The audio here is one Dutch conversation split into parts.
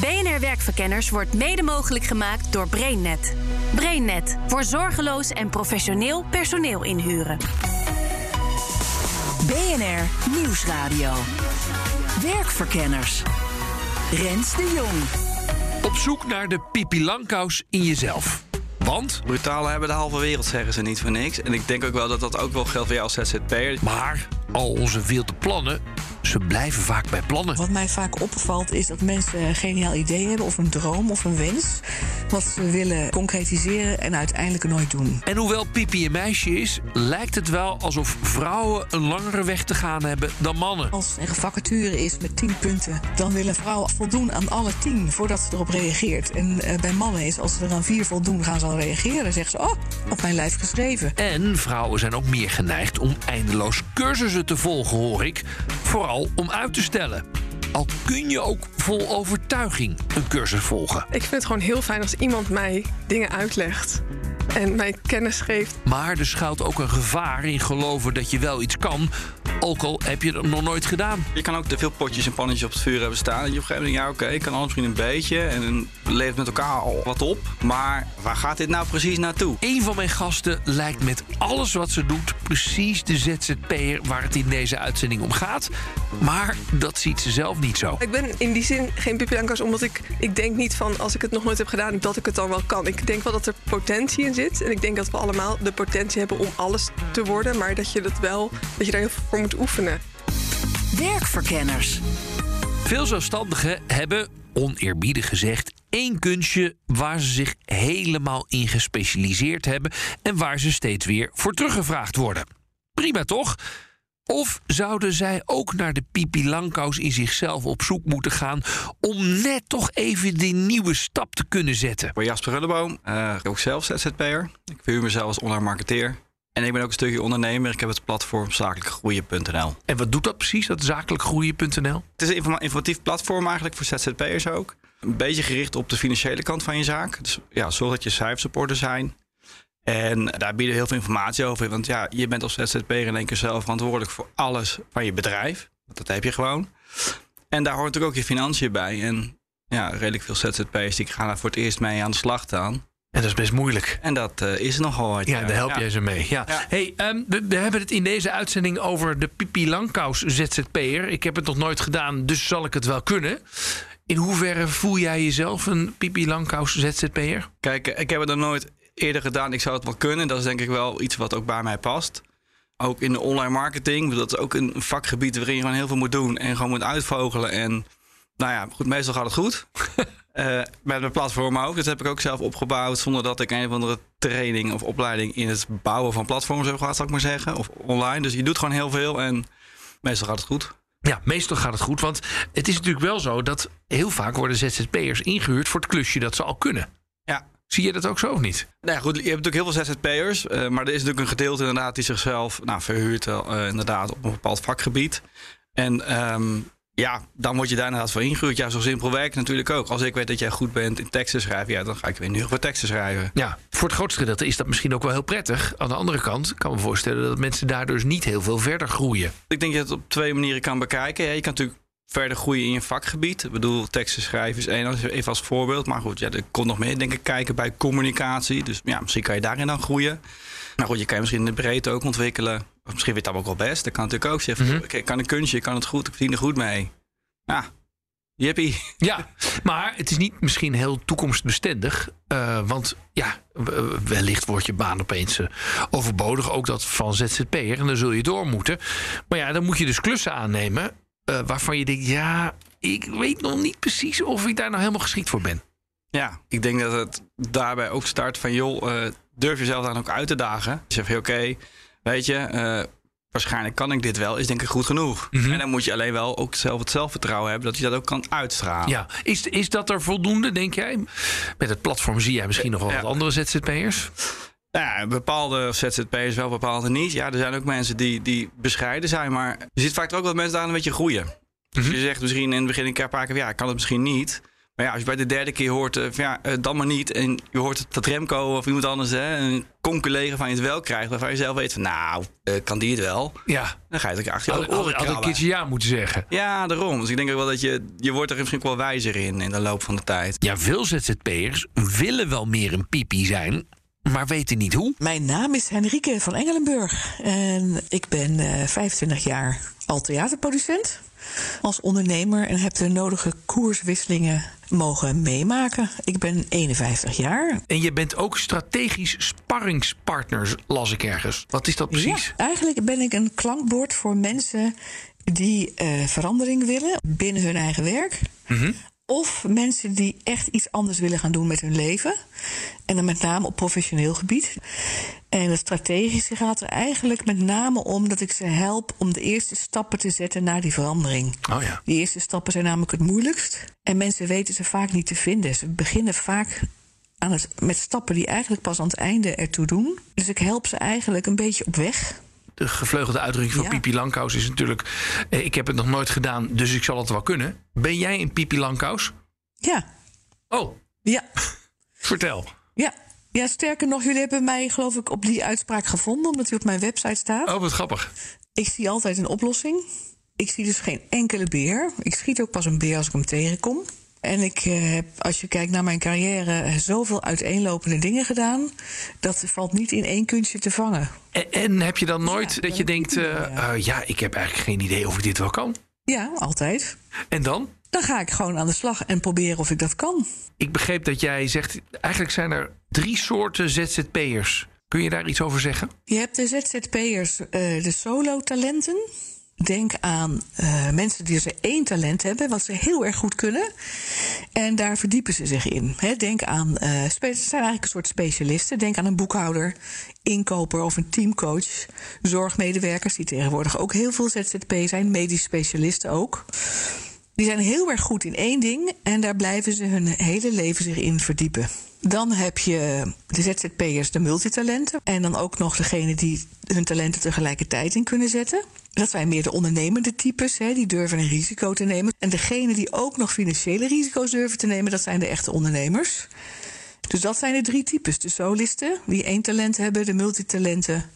BNR Werkverkenners wordt mede mogelijk gemaakt door BrainNet. BrainNet voor zorgeloos en professioneel personeel inhuren. BNR Nieuwsradio. Werkverkenners. Rens de Jong. Op zoek naar de Pipi Langkous in jezelf. Want, Brutalen hebben de halve wereld, zeggen ze niet voor niks. En ik denk ook wel dat dat ook wel geldt voor jou als ZZP'er. maar al onze wilde plannen, ze blijven vaak bij plannen. Wat mij vaak opvalt is dat mensen een geniaal idee hebben of een droom of een wens. Wat ze willen concretiseren en uiteindelijk nooit doen. En hoewel Pipi een meisje is, lijkt het wel alsof vrouwen een langere weg te gaan hebben dan mannen. Als er een vacature is met 10 punten, dan wil een vrouw voldoen aan alle 10 voordat ze erop reageert. En eh, bij mannen is als ze er aan vier voldoen, gaan ze al reageren. Dan zeggen ze, oh, op mijn lijf geschreven. En vrouwen zijn ook meer geneigd om eindeloos cursussen te volgen, hoor ik. Vooral om uit te stellen. Al kun je ook vol overtuiging een cursus volgen. Ik vind het gewoon heel fijn als iemand mij dingen uitlegt en mij kennis geeft. Maar er schuilt ook een gevaar in geloven dat je wel iets kan, ook al heb je het nog nooit gedaan. Je kan ook te veel potjes en pannetjes op het vuur hebben staan. En je op een gegeven moment denkt, ja oké, ik kan alles misschien een beetje. En dan levert met elkaar al wat op. Maar waar gaat dit nou precies naartoe? Een van mijn gasten lijkt met alles wat ze doet precies de ZZP'er waar het in deze uitzending om gaat. Maar dat ziet ze zelf niet zo. Ik ben in die zin geen Pippi omdat ik, ik denk niet van als ik het nog nooit heb gedaan, dat ik het dan wel kan. Ik denk wel dat er potentie in zit. En ik denk dat we allemaal de potentie hebben om alles te worden. Maar dat je dat wel, dat je daar heel veel voor moet oefenen. Werkverkenners. Veel zelfstandigen hebben, oneerbiedig gezegd, één kunstje waar ze zich helemaal in gespecialiseerd hebben en waar ze steeds weer voor teruggevraagd worden. Prima toch? Of zouden zij ook naar de Pipi Langkous in zichzelf op zoek moeten gaan om net toch even die nieuwe stap te kunnen zetten? Ik ben Jasper Rulleboom, eh, ook zelf ZZP'er. Ik verhuur mezelf als online marketeer. En ik ben ook een stukje ondernemer. Ik heb het platform zakelijkgroeien.nl. En wat doet dat precies, dat zakelijkgroeien.nl? Het is een informa- informatief platform eigenlijk voor ZZP'ers ook. Een beetje gericht op de financiële kant van je zaak. Dus ja, zorg dat je cijfers op orde zijn. En daar bieden we heel veel informatie over. Want ja, je bent als ZZP'er in één keer zelf verantwoordelijk voor alles van je bedrijf. Want dat heb je gewoon. En daar hoort natuurlijk ook je financiën bij. En ja, redelijk veel ZZP'ers die gaan daar voor het eerst mee aan de slag staan. En dat is best moeilijk. En dat eh, is nogal wat. Ja, daar help jij ze mee. Ja. Ja. Hey, ehm, we, we hebben het in deze uitzending over de Pipi Langkous ZZP'er. Ik heb het nog nooit gedaan, dus zal ik het wel kunnen. In hoeverre voel jij jezelf een Pipi Langkous ZZP'er? Kijk, ik heb het nog nooit eerder gedaan. Ik zou het wel kunnen. Dat is denk ik wel iets wat ook bij mij past. Ook in de online marketing. Dat is ook een vakgebied waarin je gewoon heel veel moet doen. En gewoon moet uitvogelen. En nou ja, goed, meestal gaat het goed. Eh, met mijn platform ook. Dat heb ik ook zelf opgebouwd. Zonder dat ik een of andere training of opleiding in het bouwen van platforms heb gehad, zal ik maar zeggen. Of online. Dus je doet gewoon heel veel. En meestal gaat het goed. Ja, meestal gaat het goed. Want het is natuurlijk wel zo dat heel vaak worden ZZP'ers ingehuurd voor het klusje dat ze al kunnen. Zie je dat ook zo of niet? Nou ja, goed, je hebt natuurlijk heel veel ZZP'ers. eh, maar er is natuurlijk een gedeelte inderdaad die zichzelf nou, verhuurt eh, inderdaad op een bepaald vakgebied. En ehm, ja, dan word je daar inderdaad voor ingehuurd. Ja, zo simpel werkt natuurlijk ook. Als ik weet dat jij goed bent in teksten schrijven, ja, dan ga ik weer nu voor teksten schrijven. Ja, voor het grootste gedeelte is dat misschien ook wel heel prettig. Aan de andere kant kan ik me voorstellen dat mensen daardoor dus niet heel veel verder groeien. Ik denk dat je het op twee manieren kan bekijken. Ja, je kan natuurlijk verder groeien in je vakgebied. Ik bedoel, teksten schrijven is één, even als voorbeeld. Maar goed, ja, er komt nog meer, denk ik, kijken bij communicatie. Dus ja, misschien kan je daarin dan groeien. Nou goed, je kan je misschien in de breedte ook ontwikkelen. Of misschien weet dat ook wel best. Dat kan natuurlijk ook zeggen, ik kan een kunstje, ik kan het goed, ik verdien er goed mee. Ja, jippie. Ja, maar het is niet misschien heel toekomstbestendig. eh, want ja, wellicht wordt je baan opeens eh, overbodig. Ook dat van ZZP'er. En dan zul je door moeten. Maar ja, dan moet je dus klussen aannemen. Eh, waarvan je denkt, ja, ik weet nog niet precies of ik daar nou helemaal geschikt voor ben. Ja, ik denk dat het daarbij ook start van, joh, eh, durf jezelf dan ook uit te dagen. Je zegt, van, oké, weet je, eh, waarschijnlijk kan ik dit wel, is denk ik goed genoeg. Mhm. En dan moet je alleen wel ook zelf het zelfvertrouwen hebben dat je dat ook kan uitstralen. Ja, is, is dat er voldoende, denk jij? Met het platform zie jij misschien nog wel Ja. wat andere ZZP'ers. Ja, bepaalde ZZP'ers wel, bepaalde niet. Ja, er zijn ook mensen die, die bescheiden zijn, maar je ziet vaak ook dat mensen daar een beetje groeien. Dus je zegt misschien in het begin een keer een paar keer, ja, ik kan het misschien niet. Maar ja, als je bij de derde keer hoort, uh, van, ja, uh, dan maar niet. En je hoort dat Remco of iemand anders, hè, een con-collega van je het wel krijgt. Waarvan je zelf weet van, nou, uh, kan die het wel? Ja. Dan ga je het achter je Had, had, had een keertje ja moeten zeggen. Ja, daarom. Dus ik denk ook wel dat je, je wordt er misschien wel wijzer in, in de loop van de tijd. Ja, veel ZZP'ers willen wel meer een pipi zijn, maar weten niet hoe. Mijn naam is Henrike van Engelenburg en ik ben uh, 25 jaar al theaterproducent als ondernemer en heb de nodige koerswisselingen mogen meemaken. Ik ben 51 jaar. En je bent ook strategisch sparringspartner, las ik ergens. Wat is dat precies? Ja, eigenlijk ben ik een klankbord voor mensen die uh, verandering willen binnen hun eigen werk. Mm -hmm. Of mensen die echt iets anders willen gaan doen met hun leven. En dan met name op professioneel gebied. En het strategische gaat er eigenlijk met name om dat ik ze help om de eerste stappen te zetten naar die verandering. Oh ja. Die eerste stappen zijn namelijk het moeilijkst. En mensen weten ze vaak niet te vinden. Ze beginnen vaak aan het, met stappen die eigenlijk pas aan het einde ertoe doen. Dus ik help ze eigenlijk een beetje op weg de gevleugelde uitdrukking van Ja. Pipi Langkous is natuurlijk... eh, ik heb het nog nooit gedaan, dus ik zal het wel kunnen. Ben jij een Pipi Langkous? Ja, Oh, ja, vertel. ja. Ja, sterker nog, jullie hebben mij geloof ik op die uitspraak gevonden, omdat die op mijn website staat. Oh, wat grappig. Ik zie altijd een oplossing. Ik zie dus geen enkele beer. Ik schiet ook pas een beer als ik hem tegenkom. En ik eh, heb, als je kijkt naar mijn carrière, eh, zoveel uiteenlopende dingen gedaan. Dat valt niet in één kunstje te vangen. En, en heb je dan nooit Ja, dat je denkt... eh, ja. ik heb eigenlijk geen idee of ik dit wel kan. Ja, altijd. En dan? Dan ga ik gewoon aan de slag en proberen of ik dat kan. Ik begreep dat jij zegt... eigenlijk zijn er drie soorten ZZP'ers. Kun je daar iets over zeggen? Je hebt de ZZP'ers, de solo-talenten. Denk aan eh, mensen die ze één talent hebben, wat ze heel erg goed kunnen. En daar verdiepen ze zich in. Denk aan, het zijn eigenlijk een soort specialisten. Denk aan een boekhouder, inkoper of een teamcoach. Zorgmedewerkers, die tegenwoordig ook heel veel ZZP zijn. Medisch specialisten ook. Die zijn heel erg goed in één ding en daar blijven ze hun hele leven zich in verdiepen. Dan heb je de ZZP'ers, de multitalenten. En dan ook nog degene die hun talenten tegelijkertijd in kunnen zetten. Dat zijn meer de ondernemende types, hè, die durven een risico te nemen. En degene die ook nog financiële risico's durven te nemen, dat zijn de echte ondernemers. Dus dat zijn de drie types. De solisten, die één talent hebben, de multitalenten,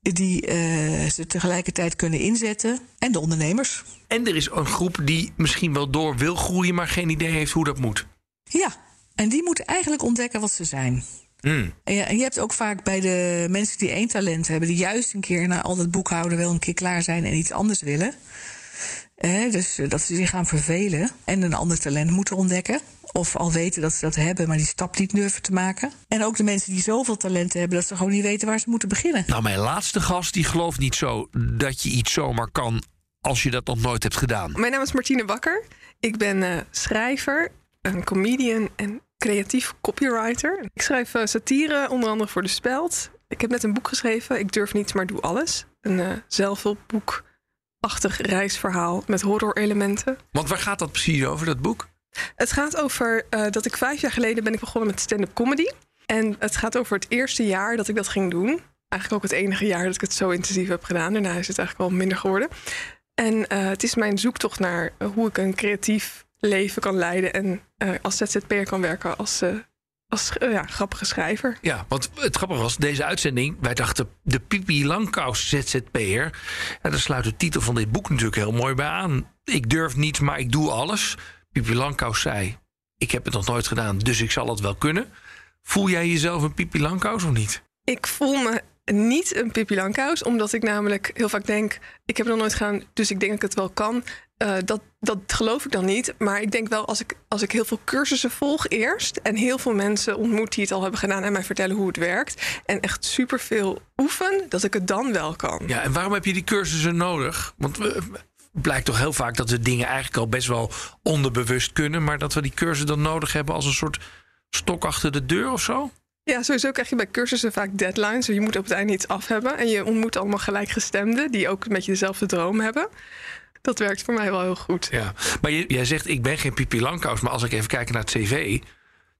die eh, ze tegelijkertijd kunnen inzetten. En de ondernemers. En er is een groep die misschien wel door wil groeien... maar geen idee heeft hoe dat moet. Ja, en die moeten eigenlijk ontdekken wat ze zijn. Hmm. En, ja, en je hebt ook vaak bij de mensen die één talent hebben, die juist een keer na al dat boekhouden wel een keer klaar zijn en iets anders willen. Eh, dus eh, dat ze zich gaan vervelen en een ander talent moeten ontdekken. Of al weten dat ze dat hebben, maar die stap niet durven te maken. En ook de mensen die zoveel talenten hebben dat ze gewoon niet weten waar ze moeten beginnen. Nou, mijn laatste gast die gelooft niet zo dat je iets zomaar kan... als je dat nog nooit hebt gedaan. Mijn naam is Martine Bakker. Ik ben eh, schrijver, een comedian en creatief copywriter. Ik schrijf eh, satire, onder andere voor De Speld. Ik heb net een boek geschreven, Ik durf niets, maar doe alles. Een eh zelfhulpboekachtig reisverhaal met horrorelementen. Want waar gaat dat precies over, dat boek? Het gaat over eh, dat ik vijf jaar geleden ben ik begonnen met stand-up comedy. En het gaat over het eerste jaar dat ik dat ging doen. Eigenlijk ook het enige jaar dat ik het zo intensief heb gedaan. Daarna is het eigenlijk wel minder geworden. En het is mijn zoektocht naar hoe ik een creatief leven kan leiden. En eh, als ZZP'er kan werken als, eh, als eh, ja, grappige schrijver. Ja, want het grappige was, deze uitzending... wij dachten, de Pipi Langkous ZZP'er... Ja, daar sluit de titel van dit boek natuurlijk heel mooi bij aan. Ik durf niets, maar ik doe alles. Pipi Langkous zei, ik heb het nog nooit gedaan... dus ik zal het wel kunnen. Voel jij jezelf een Pipi Langkous of niet? Ik voel me niet een Pippi Langkous, omdat ik namelijk heel vaak denk... ik heb het nog nooit gedaan, dus ik denk dat ik het wel kan. Eh, dat, dat geloof ik dan niet. Maar ik denk wel, als ik, als ik heel veel cursussen volg eerst... en heel veel mensen ontmoet die het al hebben gedaan... en mij vertellen hoe het werkt... en echt superveel oefen, dat ik het dan wel kan. Ja, en waarom heb je die cursussen nodig? Want eh, het blijkt toch heel vaak dat we dingen eigenlijk al best wel onderbewust kunnen... maar dat we die cursus dan nodig hebben als een soort stok achter de deur of zo? Ja, sowieso krijg je bij cursussen vaak deadlines. Je moet op het einde iets af hebben. En je ontmoet allemaal gelijkgestemden die ook een beetje dezelfde droom hebben. Dat werkt voor mij wel heel goed. Ja, maar je- jij zegt ik ben geen Pipi Langkous, maar als ik even kijk naar het cv,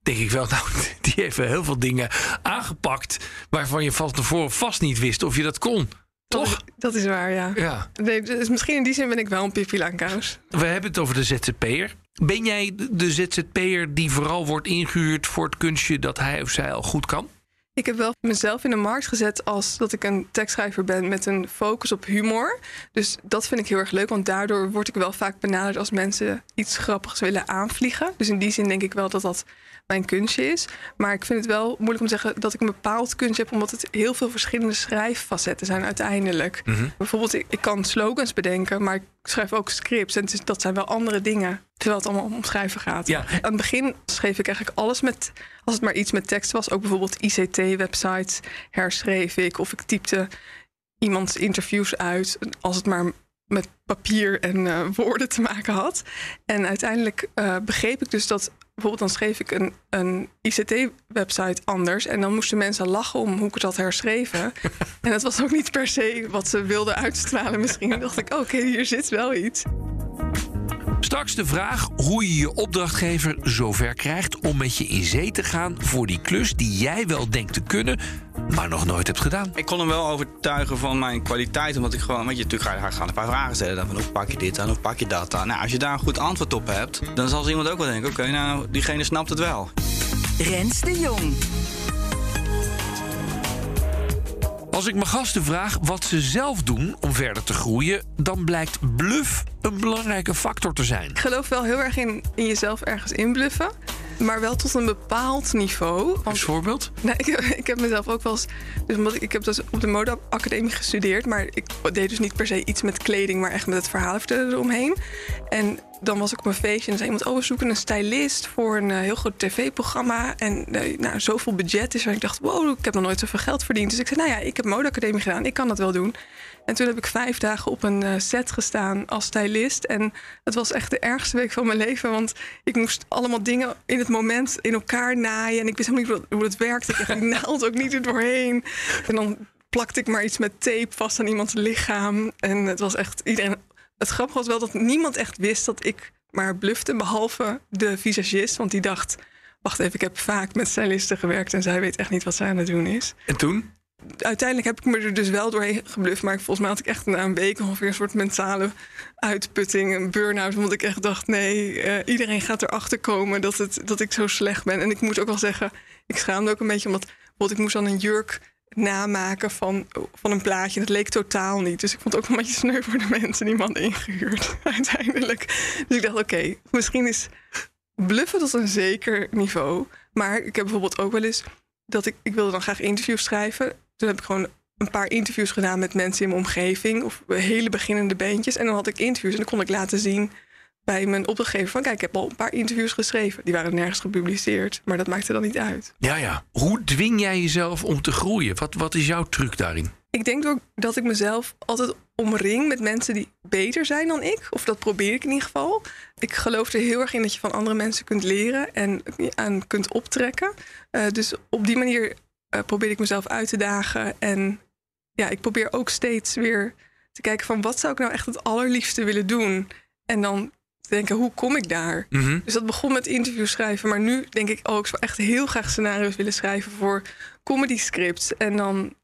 denk ik wel, nou, die heeft heel veel dingen aangepakt waarvan je van tevoren vast niet wist of je dat kon. Dat Toch? is, dat is waar, ja. Ja. Nee, dus misschien in die zin ben ik wel een Pippi Langkous. We hebben het over de ZZP'er. Ben jij de ZZP'er die vooral wordt ingehuurd voor het kunstje dat hij of zij al goed kan? Ik heb wel mezelf in de markt gezet als dat ik een tekstschrijver ben met een focus op humor. Dus dat vind ik heel erg leuk, want daardoor word ik wel vaak benaderd als mensen iets grappigs willen aanvliegen. Dus in die zin denk ik wel dat dat mijn kunstje is. Maar ik vind het wel moeilijk om te zeggen dat ik een bepaald kunstje heb, omdat het heel veel verschillende schrijffacetten zijn uiteindelijk. Bijvoorbeeld, ik, ik kan slogans bedenken, maar ik schrijf ook scripts. En is- dat zijn wel andere dingen, terwijl het allemaal om schrijven gaat. Ja. Aan het begin schreef ik eigenlijk alles met, als het maar iets met tekst was, ook bijvoorbeeld ICT-websites herschreef ik of ik typte iemands interviews uit, als het maar met papier en eh, woorden te maken had. En uiteindelijk eh, begreep ik dus dat bijvoorbeeld dan schreef ik een, een ICT-website anders en dan moesten mensen lachen om hoe ik het had herschreven. en dat was ook niet per se wat ze wilden uitstralen. Misschien dacht ik, oké, hier zit wel iets. Straks de vraag hoe je je opdrachtgever zover krijgt om met je in zee te gaan voor die klus die jij wel denkt te kunnen, maar nog nooit hebt gedaan. Ik kon hem wel overtuigen van mijn kwaliteit. Omdat ik gewoon, weet je, natuurlijk ga je gaan een paar vragen stellen. Dan van hoe pak je dit aan, hoe pak je dat aan. Nou, als je daar een goed antwoord op hebt, dan zal iemand ook wel denken: oké, nou, diegene snapt het wel. Rens de Jong. Als ik mijn gasten vraag wat ze zelf doen om verder te groeien, dan blijkt bluff een belangrijke factor te zijn. Ik geloof wel heel erg in, in jezelf ergens inbluffen. Maar wel tot een bepaald niveau. Want Als voorbeeld? Nou, ik, heb- ik heb mezelf ook wel eens. Dus omdat ik, ik heb dus op de modeacademie gestudeerd, maar ik deed dus niet per se iets met kleding, maar echt met het verhaal vertellen eromheen. En dan was ik op een feestje en zei iemand: Oh, we zoeken een stylist voor een eh, heel groot tv-programma. En eh, nou, zoveel budget is er. En ik dacht: Wow, ik heb nog nooit zoveel geld verdiend. Dus ik zei: Nou ja, ik heb modeacademie gedaan, ik kan dat wel doen. En toen heb ik vijf dagen op een eh, set gestaan als stylist. En het was echt de ergste week van mijn leven. Want ik moest allemaal dingen in het moment in elkaar naaien. En ik wist helemaal niet hoe- hoe het werkte. Ik kreeg die naald ook niet er doorheen. En dan plakte ik maar iets met tape vast aan iemands lichaam. En het was echt iedereen. Het grappige was wel dat niemand echt wist dat ik maar blufte. Behalve de visagist. Want die dacht. Wacht even, ik heb vaak met stylisten gewerkt en zij weet echt niet wat zij aan het doen is En toen? uiteindelijk heb ik me er dus wel doorheen gebluft. Maar volgens mij had ik echt na een week ongeveer een soort mentale uitputting, een burn-out. Omdat ik echt dacht, nee, eh, iedereen gaat erachter komen dat, het, dat ik zo slecht ben. En ik moet ook wel zeggen, ik schaamde ook een beetje. Omdat bijvoorbeeld ik moest dan een jurk namaken van, van een plaatje. Dat leek totaal niet. Dus ik vond het ook een beetje sneu voor de mensen die hadden ingehuurd uiteindelijk. Dus ik dacht, oké, misschien is bluffen tot een zeker niveau. Maar ik heb bijvoorbeeld ook wel eens dat ik, ik wilde dan graag interviews schrijven. Toen heb ik gewoon een paar interviews gedaan met mensen in mijn omgeving. Of hele beginnende bandjes. En dan had ik interviews en dan kon ik laten zien bij mijn opdrachtgever van... kijk, ik heb al een paar interviews geschreven. Die waren nergens gepubliceerd, maar dat maakte dan niet uit. Ja, ja. Hoe dwing jij jezelf om te groeien? Wat, wat is jouw truc daarin? Ik denk ook dat ik mezelf altijd omring met mensen die beter zijn dan ik. Of dat probeer ik in ieder geval. Ik geloof er heel erg in dat je van andere mensen kunt leren en aan kunt optrekken. Eh, dus op die manier eh, probeer ik mezelf uit te dagen. En ja, ik probeer ook steeds weer te kijken van wat zou ik nou echt het allerliefste willen doen. En dan te denken, hoe kom ik daar? Dus dat begon met interviews schrijven. Maar nu denk ik, oh, ik zou echt heel graag scenario's willen schrijven voor comedy scripts. En dan,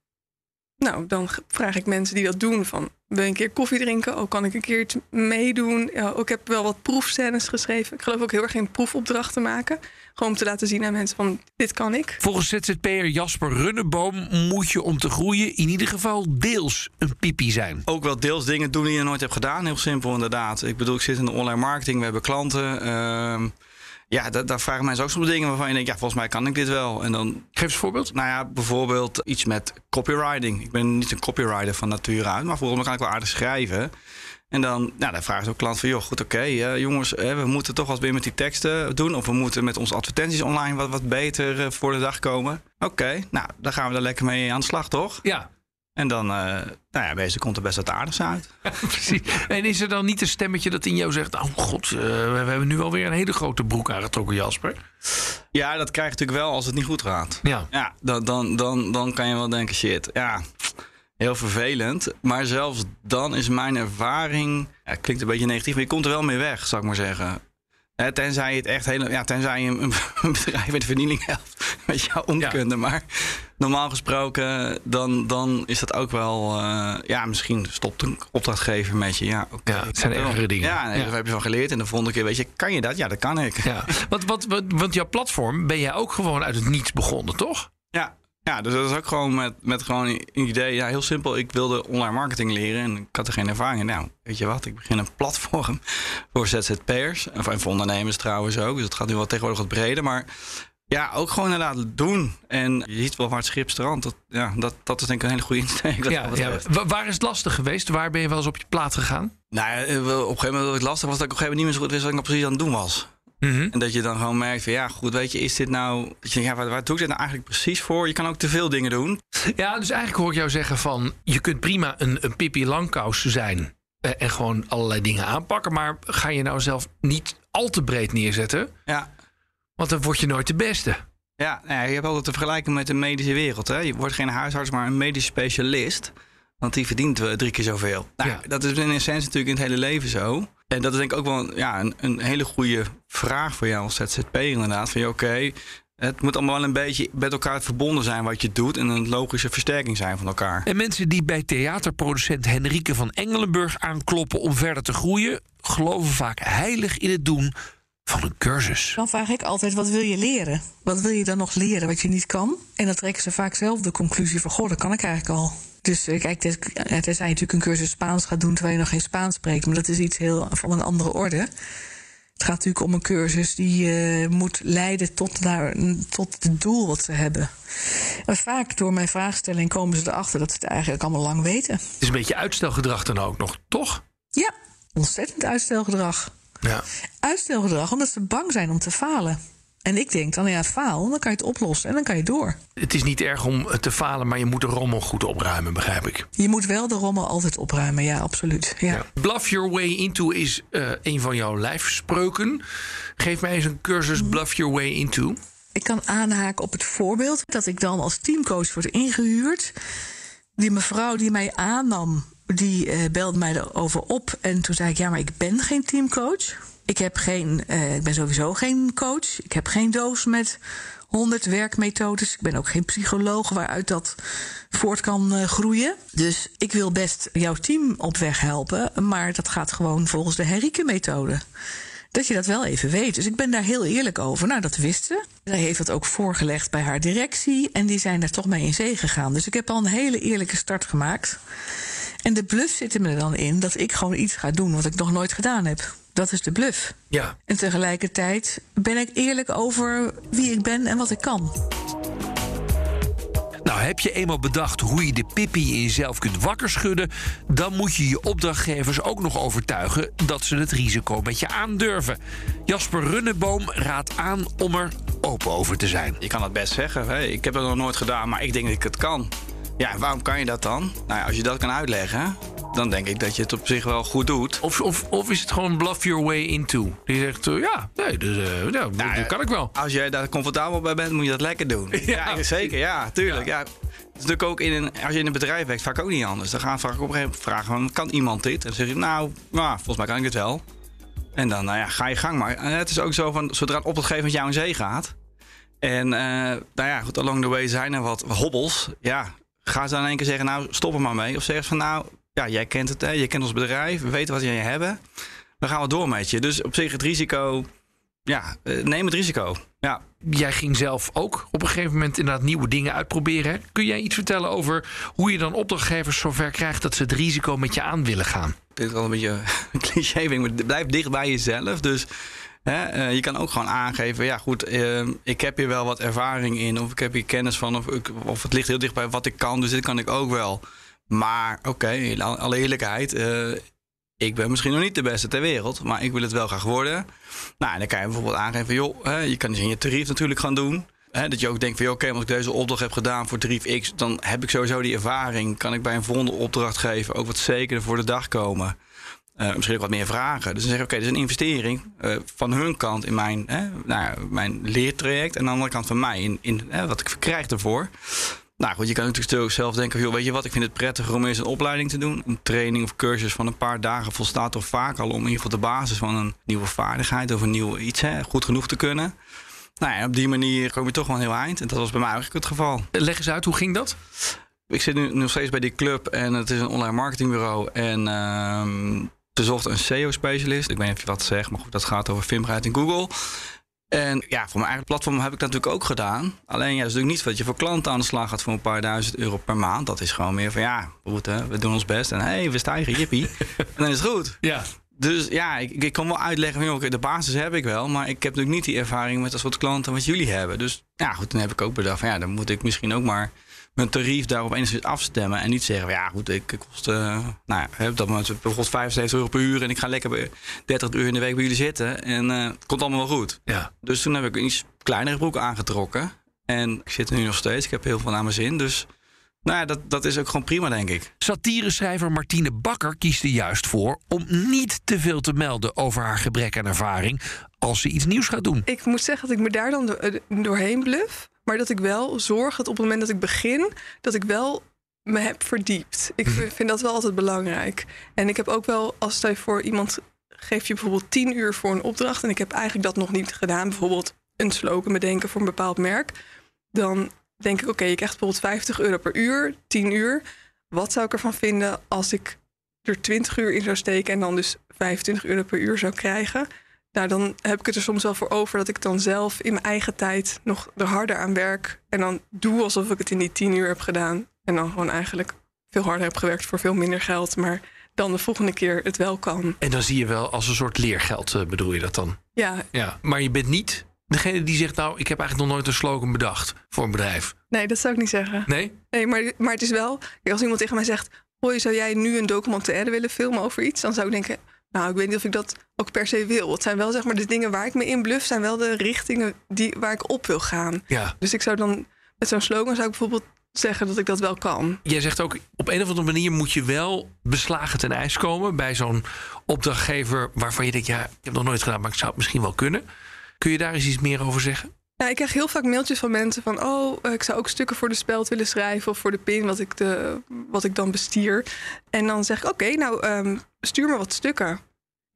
nou, dan vraag ik mensen die dat doen van... wil je een keer koffie drinken? Oh, kan ik een keer iets meedoen? Ja, ook, ik heb wel wat proefscènes geschreven. Ik geloof ook heel erg in proefopdrachten maken. Gewoon om te laten zien aan mensen van, dit kan ik. Volgens ZZP'er Jasper Runneboom moet je om te groeien in ieder geval deels een piepie zijn. Ook wel deels dingen doen die je nooit hebt gedaan. Heel simpel, inderdaad. Ik bedoel, ik zit in de online marketing, we hebben klanten. ehm, ja, da- daar vragen mensen ook soms dingen waarvan je denkt, ja, volgens mij kan ik dit wel. En dan Geef eens een voorbeeld. Nou ja, bijvoorbeeld iets met copywriting. Ik ben niet een copywriter van nature uit, maar bijvoorbeeld kan ik wel aardig schrijven. En dan, nou, dan vraagt zo'n klant van, joh, goed, oké, eh, jongens, eh, we moeten toch wat meer met die teksten doen. Of we moeten met onze advertenties online wat, wat beter eh, voor de dag komen. Oké, nou, dan gaan we er lekker mee aan de slag, toch? Ja, En dan, nou ja, meestal komt er best wat aardigs uit. precies. En is er dan niet een stemmetje dat in jou zegt... oh god, we we hebben nu alweer een hele grote broek aangetrokken, Jasper? Ja, dat krijg je natuurlijk wel als het niet goed gaat. Ja. Ja, dan, dan, dan, dan kan je wel denken, shit, ja, heel vervelend. Maar zelfs dan is mijn ervaring, ja, klinkt een beetje negatief, maar je komt er wel mee weg, zou ik maar zeggen. Hè, tenzij je het echt hele, ja, tenzij je een, een bedrijf met vernieling helpt met jouw onkunde. Maar normaal gesproken, dan, dan is dat ook wel... eh, ja, misschien stopt een opdrachtgever met je. Ja, oké. Ja, het zijn ergere dingen. Ja, nee, Ja. daar heb je van geleerd. En de volgende keer weet je, kan je dat? Ja, dat kan ik. Ja. Want, wat, wat, want jouw platform ben jij ook gewoon uit het niets begonnen, toch? Ja, ja dus dat is ook gewoon met, met gewoon een idee. Ja, heel simpel. Ik wilde online marketing leren en ik had er geen ervaring in. Nou, weet je wat? Ik begin een platform voor ZZP'ers. En voor ondernemers trouwens ook. Dus het gaat nu wel tegenwoordig wat breder. Maar ja, ook gewoon inderdaad doen. En je ziet wel waar het schip strandt. Dat, ja, dat, dat is denk ik een hele goede insteek. Ja, ja. Waar is het lastig geweest? Waar ben je wel eens op je plaat gegaan? Nou, ja, op een gegeven moment was het lastig was dat ik op een gegeven moment niet meer zo goed wist wat ik nou precies aan het doen was. Mhm. En dat je dan gewoon merkt van ja, goed, weet je, is dit nou. Dat je, denkt, ja, waar, waar doe ik dit nou eigenlijk precies voor? Je kan ook te veel dingen doen. Ja, dus eigenlijk hoor ik jou zeggen van... je kunt prima een, een Pippi Langkous zijn... eh, en gewoon allerlei dingen aanpakken... maar ga je nou zelf niet al te breed neerzetten... Ja, want dan word je nooit de beste. Ja, nou ja, je hebt altijd te vergelijken met de medische wereld. Hè? Je wordt geen huisarts, maar een medisch specialist. Want die verdient drie keer zoveel. Nou, Ja. Dat is in essentie natuurlijk in het hele leven zo. En dat is denk ik ook wel een- ja, een, een hele goede vraag voor jou als ZZP'er inderdaad. Van oké, het moet allemaal wel een beetje met elkaar verbonden zijn wat je doet. En een logische versterking zijn van elkaar. En mensen die bij theaterproducent Henrike van Engelenburg aankloppen... om verder te groeien... geloven vaak heilig in het doen van een cursus. Dan vraag ik altijd, wat wil je leren? Wat wil je dan nog leren wat je niet kan? En dan trekken ze vaak zelf de conclusie van... goh, dat kan ik eigenlijk al. Dus eh, kijk, tenzij je natuurlijk een cursus Spaans gaat doen... terwijl je nog geen Spaans spreekt. Maar dat is iets heel van een andere orde. Het gaat natuurlijk om een cursus die eh, moet leiden tot, naar, tot het doel wat ze hebben. En vaak door mijn vraagstelling komen ze erachter... dat ze het eigenlijk allemaal lang weten. Het is een beetje uitstelgedrag dan ook nog, toch? Ja, ontzettend uitstelgedrag. Ja. Uitstelgedrag omdat ze bang zijn om te falen. En ik denk dan, ja, faal, dan kan je het oplossen en dan kan je door. Het is niet erg om te falen, maar je moet de rommel goed opruimen, begrijp ik. Je moet wel de rommel altijd opruimen, ja, absoluut. Ja. Bluff Your Way Into is eh, een van jouw lijfspreuken. Geef mij eens een cursus Bluff Your Way Into. Ik kan aanhaken op het voorbeeld dat ik dan als teamcoach word ingehuurd. Die mevrouw die mij aannam, die eh, belde mij erover op. En toen zei ik, ja, maar ik ben geen teamcoach. Ik, heb geen, eh, ik ben sowieso geen coach. Ik heb geen doos met honderd werkmethodes. Ik ben ook geen psycholoog waaruit dat voort kan eh, groeien. Dus ik wil best jouw team op weg helpen. Maar dat gaat gewoon volgens de Henrike-methode. Dat je dat wel even weet. Dus ik ben daar heel eerlijk over. Nou, dat wist ze. Zij heeft dat ook voorgelegd bij haar directie. En die zijn daar toch mee in zee gegaan. Dus ik heb al een hele eerlijke start gemaakt. En de bluff zit er me dan in dat ik gewoon iets ga doen wat ik nog nooit gedaan heb. Dat is de bluff. Ja. En tegelijkertijd ben ik eerlijk over wie ik ben en wat ik kan. Nou, heb je eenmaal bedacht hoe je de Pippi in jezelf kunt wakker schudden... dan moet je je opdrachtgevers ook nog overtuigen... dat ze het risico met je aandurven. Jasper Runneboom raadt aan om er open over te zijn. Je kan het best zeggen. Hè? Ik heb het nog nooit gedaan, maar ik denk dat ik het kan. Ja, waarom kan je dat dan? Nou ja, als je dat kan uitleggen, dan denk ik dat je het op zich wel goed doet. Of, of, of is het gewoon bluff your way into? Die zegt, eh, ja, nee, dus, eh, nou, dat ja, kan ik wel. Als jij daar comfortabel bij bent, moet je dat lekker doen. Ja, zeker. Ja, tuurlijk. Ja. Het is natuurlijk ook in een, als je in een bedrijf werkt, vaak ook niet anders. Dan gaan vaak op een gegeven moment vragen: van, kan iemand dit? En dan zeg je, nou, nou, volgens mij kan ik dit wel. En dan, nou ja, ga je gang maar. En het is ook zo van, zodra een opdrachtgever met jou in zee gaat. En eh, nou ja, goed, along the way zijn er wat hobbels. Ja, ga ze dan in één keer zeggen, nou, stop er maar mee. Of zeg ze van, nou, ja, jij kent het, hè, je kent ons bedrijf, we weten wat jij hebben. Dan gaan we door met je. Dus op zich het risico, ja, eh, neem het risico. Ja, Jij ging zelf ook op een gegeven moment inderdaad nieuwe dingen uitproberen. hè? Kun jij iets vertellen over hoe je dan opdrachtgevers zover krijgt... dat ze het risico met je aan willen gaan? dit is wel een beetje een cliché, maar blijf dicht bij jezelf. Dus hè, eh, je kan ook gewoon aangeven, ja goed, eh, ik heb hier wel wat ervaring in, of ik heb hier kennis van, of, ik- of het ligt heel dicht bij wat ik kan, dus dit kan ik ook wel. Maar oké, in alle- eerlijkheid, eh, ik ben misschien nog niet de beste ter wereld, maar ik wil het wel graag worden. Nou, en dan kan je bijvoorbeeld aangeven, joh, hè, je kan dus in je tarief natuurlijk gaan doen. Hè, dat je ook denkt van, joh, oké, als ik deze opdracht heb gedaan voor tarief X, dan heb ik sowieso die ervaring. Kan ik bij een volgende opdrachtgever ook wat zekerder voor de dag komen. Eh, misschien ook wat meer vragen. Dus dan zeg je, oké, dit is een investering eh, van hun kant in mijn, nou, mijn leertraject. En aan de andere kant van mij in, in wat ik krijg ervoor. Nou goed, je kan natuurlijk zelf denken, joh, weet je wat, ik vind het prettiger om eens een opleiding te doen. Een training of cursus van een paar dagen volstaat toch vaak al om in ieder geval de basis van een nieuwe vaardigheid of een nieuw iets hè, goed genoeg te kunnen. Nou ja, op die manier kom je toch wel een heel eind. En dat was bij mij eigenlijk het geval. Leg eens uit, hoe ging dat? Ik zit nu nog steeds bij die club en het is een online marketingbureau. En ehm ze zocht een SEO-specialist. Ik weet niet of je wat zegt, maar goed, dat gaat over vindbaarheid in Google. En ja, voor mijn eigen platform heb ik dat natuurlijk ook gedaan. Alleen ja, dat is natuurlijk niet wat je voor klanten aan de slag gaat voor een paar duizend euro per maand. Dat is gewoon meer van ja, goed, hè, we doen ons best en hey, we stijgen, jippie. en dan is het goed. Ja. Dus ja, ik, ik kan wel uitleggen van, joh, de basis heb ik wel, maar ik heb natuurlijk niet die ervaring met dat soort klanten wat jullie hebben. Dus ja, goed, dan heb ik ook bedacht van ja, dan moet ik misschien ook maar mijn tarief daarop enigszins afstemmen en niet zeggen van ja, goed, ik, ik kost, uh, nou ja, heb dat moment kost 75 euro per uur en ik ga lekker bij 30 uur in de week bij jullie zitten en uh, het komt allemaal wel goed. Ja. Dus toen heb ik een iets kleinere broek aangetrokken en ik zit er nu nog steeds. Ik heb heel veel naar mijn zin, dus nou ja, dat, dat is ook gewoon prima, denk ik. Satireschrijver Martine Bakker kiest er juist voor om niet te veel te melden over haar gebrek aan ervaring als ze iets nieuws gaat doen. Ik moet zeggen dat ik me daar dan do- doorheen bluff. Maar dat ik wel zorg dat op het moment dat ik begin, dat ik wel me heb verdiept. Ik vind dat wel altijd belangrijk. En ik heb ook wel, als je voor iemand geeft je bijvoorbeeld 10 uur voor een opdracht. En ik heb eigenlijk dat nog niet gedaan. Bijvoorbeeld een slogan bedenken voor een bepaald merk. Dan denk ik, oké, je krijgt bijvoorbeeld 50 euro per uur, 10 uur. Wat zou ik ervan vinden als ik er 20 uur in zou steken en dan dus 25 euro per uur zou krijgen? Nou, dan heb ik het er soms wel voor over dat ik dan zelf in mijn eigen tijd nog er harder aan werk. En dan doe alsof ik het in die 10 uur heb gedaan. En dan gewoon eigenlijk veel harder heb gewerkt voor veel minder geld. Maar dan de volgende keer het wel kan. En dan zie je wel als een soort leergeld, eh, bedoel je dat dan? Ja, Ja. Maar je bent niet degene die zegt, nou, ik heb eigenlijk nog nooit een slogan bedacht voor een bedrijf. nee, dat zou ik niet zeggen. Nee? Nee, maar, maar het is wel... Als iemand tegen mij zegt... Hoi, zou jij nu een documentaire willen filmen over iets? Dan zou ik denken... Nou, ik weet niet of ik dat ook per se wil. Het zijn wel zeg maar de dingen waar ik me in bluff... zijn wel de richtingen die, waar ik op wil gaan. Ja. Dus ik zou dan... Met zo'n slogan zou ik bijvoorbeeld zeggen dat ik dat wel kan. Jij zegt ook, op een of andere manier moet je wel beslagen ten ijs komen bij zo'n opdrachtgever waarvan je denkt, ja, ik heb nog nooit gedaan, maar ik zou het misschien wel kunnen. Kun je daar eens iets meer over zeggen? Ja, ik krijg heel vaak mailtjes van mensen van... oh, eh, ik zou ook stukken voor de speld willen schrijven... of voor de pin wat ik, de, wat ik dan bestier. En dan zeg ik, oké, nou, ehm, stuur me wat stukken.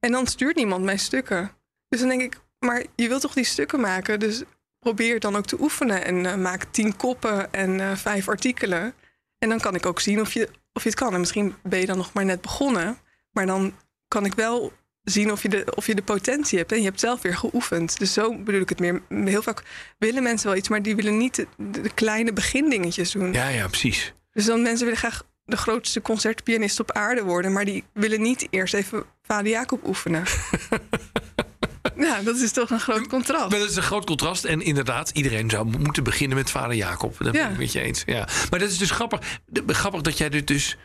En dan stuurt niemand mij stukken. Dus dan denk ik, maar je wilt toch die stukken maken? Dus probeer dan ook te oefenen. En eh, maak tien koppen en eh, vijf artikelen. En dan kan ik ook zien of je, of je het kan. En misschien ben je dan nog maar net begonnen. Maar dan kan ik wel zien of je, de, of je de potentie hebt. En je hebt zelf weer geoefend. Dus zo bedoel ik het meer. Heel vaak willen mensen wel iets, maar die willen niet de, de kleine begindingetjes doen. Ja, ja, precies. Dus dan mensen willen graag de grootste concertpianist op aarde worden, maar die willen niet eerst even Vader Jacob oefenen. ja, dat is toch een groot contrast. Maar dat is een groot contrast. En inderdaad, iedereen zou mo- moeten beginnen met vader Jacob. Dat ben ik met je eens. Ja. Maar dat is dus grappig. Grappig dat jij dit dus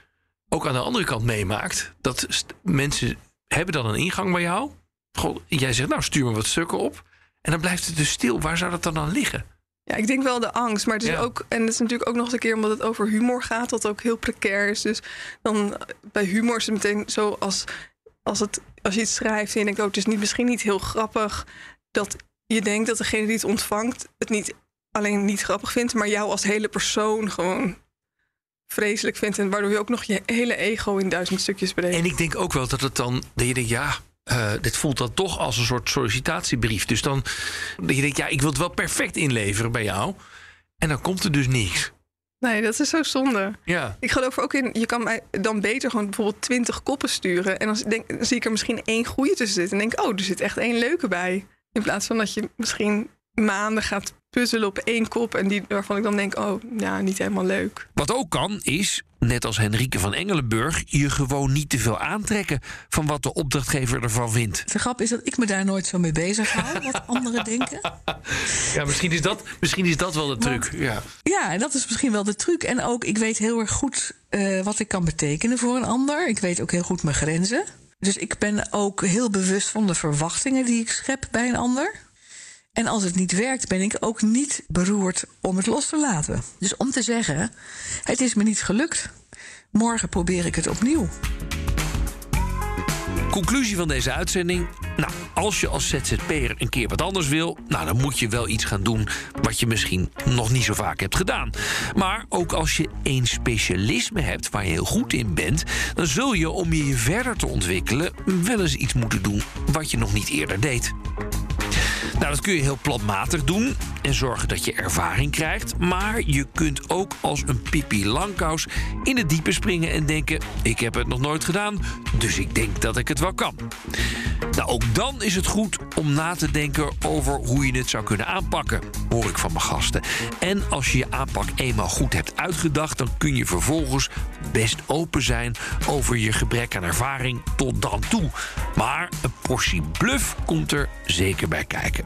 ook aan de andere kant meemaakt. Dat mensen hebben dan een ingang bij jou. Goh, jij zegt, nou stuur me wat stukken op. En dan blijft het dus stil. Waar zou dat dan aan liggen? Ja, ik denk wel de angst. Maar het is Ja. ook, en het is natuurlijk ook nog eens een keer omdat het over humor gaat, dat ook heel precair is. Dus dan bij humor is het meteen zo als, als, het, als je iets schrijft en je denkt, oh, het is niet, misschien niet heel grappig. Dat je denkt dat degene die het ontvangt het niet alleen niet grappig vindt, maar jou als hele persoon gewoon vreselijk vindt. En waardoor je ook nog je hele ego in duizend stukjes breekt. En ik denk ook wel dat het dan, dat je denkt, ja, eh, dit voelt dan toch als een soort sollicitatiebrief. Dus dan, dat je denkt, ja, ik wil het wel perfect inleveren bij jou. En dan komt er dus niks. Nee, dat is zo zonde. Ja, Ik geloof er ook in, je kan mij dan beter gewoon bijvoorbeeld 20 koppen sturen. En dan, denk, dan zie ik er misschien één goede tussen zitten. En denk, oh, er zit echt één leuke bij. In plaats van dat je misschien maanden gaat puzzelen op één kop. En die waarvan ik dan denk, oh, ja, niet helemaal leuk. Wat ook kan is, net als Henrike van Engelenburg, je gewoon niet te veel aantrekken van wat de opdrachtgever ervan vindt. De grap is dat ik me daar nooit zo mee bezig hou, wat anderen denken. Ja, misschien is dat, misschien is dat wel de truc. Ja. Ja, en dat is misschien wel de truc. En ook, ik weet heel erg goed eh, wat ik kan betekenen voor een ander. Ik weet ook heel goed mijn grenzen. Dus ik ben ook heel bewust van de verwachtingen die ik schep bij een ander. En als het niet werkt, ben ik ook niet beroerd om het los te laten. Dus om te zeggen, het is me niet gelukt. Morgen probeer ik het opnieuw. Conclusie van deze uitzending. Nou, als je als ZZP'er een keer wat anders wil, nou, dan moet je wel iets gaan doen wat je misschien nog niet zo vaak hebt gedaan. Maar ook als je één specialisme hebt waar je heel goed in bent, dan zul je om je verder te ontwikkelen wel eens iets moeten doen wat je nog niet eerder deed. Nou, dat kun je heel planmatig doen en zorgen dat je ervaring krijgt. Maar je kunt ook als een Pippi Langkous in het diepe springen en denken: ik heb het nog nooit gedaan, dus ik denk dat ik het wel kan. Nou, ook dan is het goed om na te denken over hoe je het zou kunnen aanpakken, hoor ik van mijn gasten. En als je je aanpak eenmaal goed hebt uitgedacht, dan kun je vervolgens best open zijn over je gebrek aan ervaring tot dan toe. Maar een portie bluff komt er zeker bij kijken.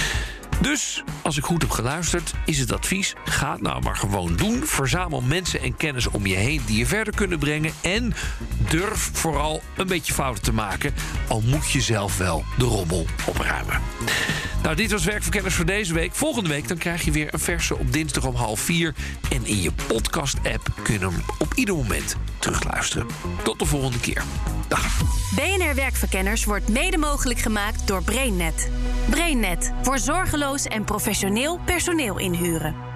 Dus, als ik goed heb geluisterd, is het advies: ga het nou maar gewoon doen. Verzamel mensen en kennis om je heen die je verder kunnen brengen. En durf vooral een beetje fouten te maken, al moet je zelf wel de rommel opruimen. Nou, dit was Werkverkenners voor deze week. Volgende week dan krijg je weer een verse op dinsdag om half vier. En in je podcast-app kun je hem op ieder moment terugluisteren. Tot de volgende keer. Dag. BNR Werkverkenners wordt mede mogelijk gemaakt door BrainNet. BrainNet voor zorgeloos en professioneel personeel inhuren.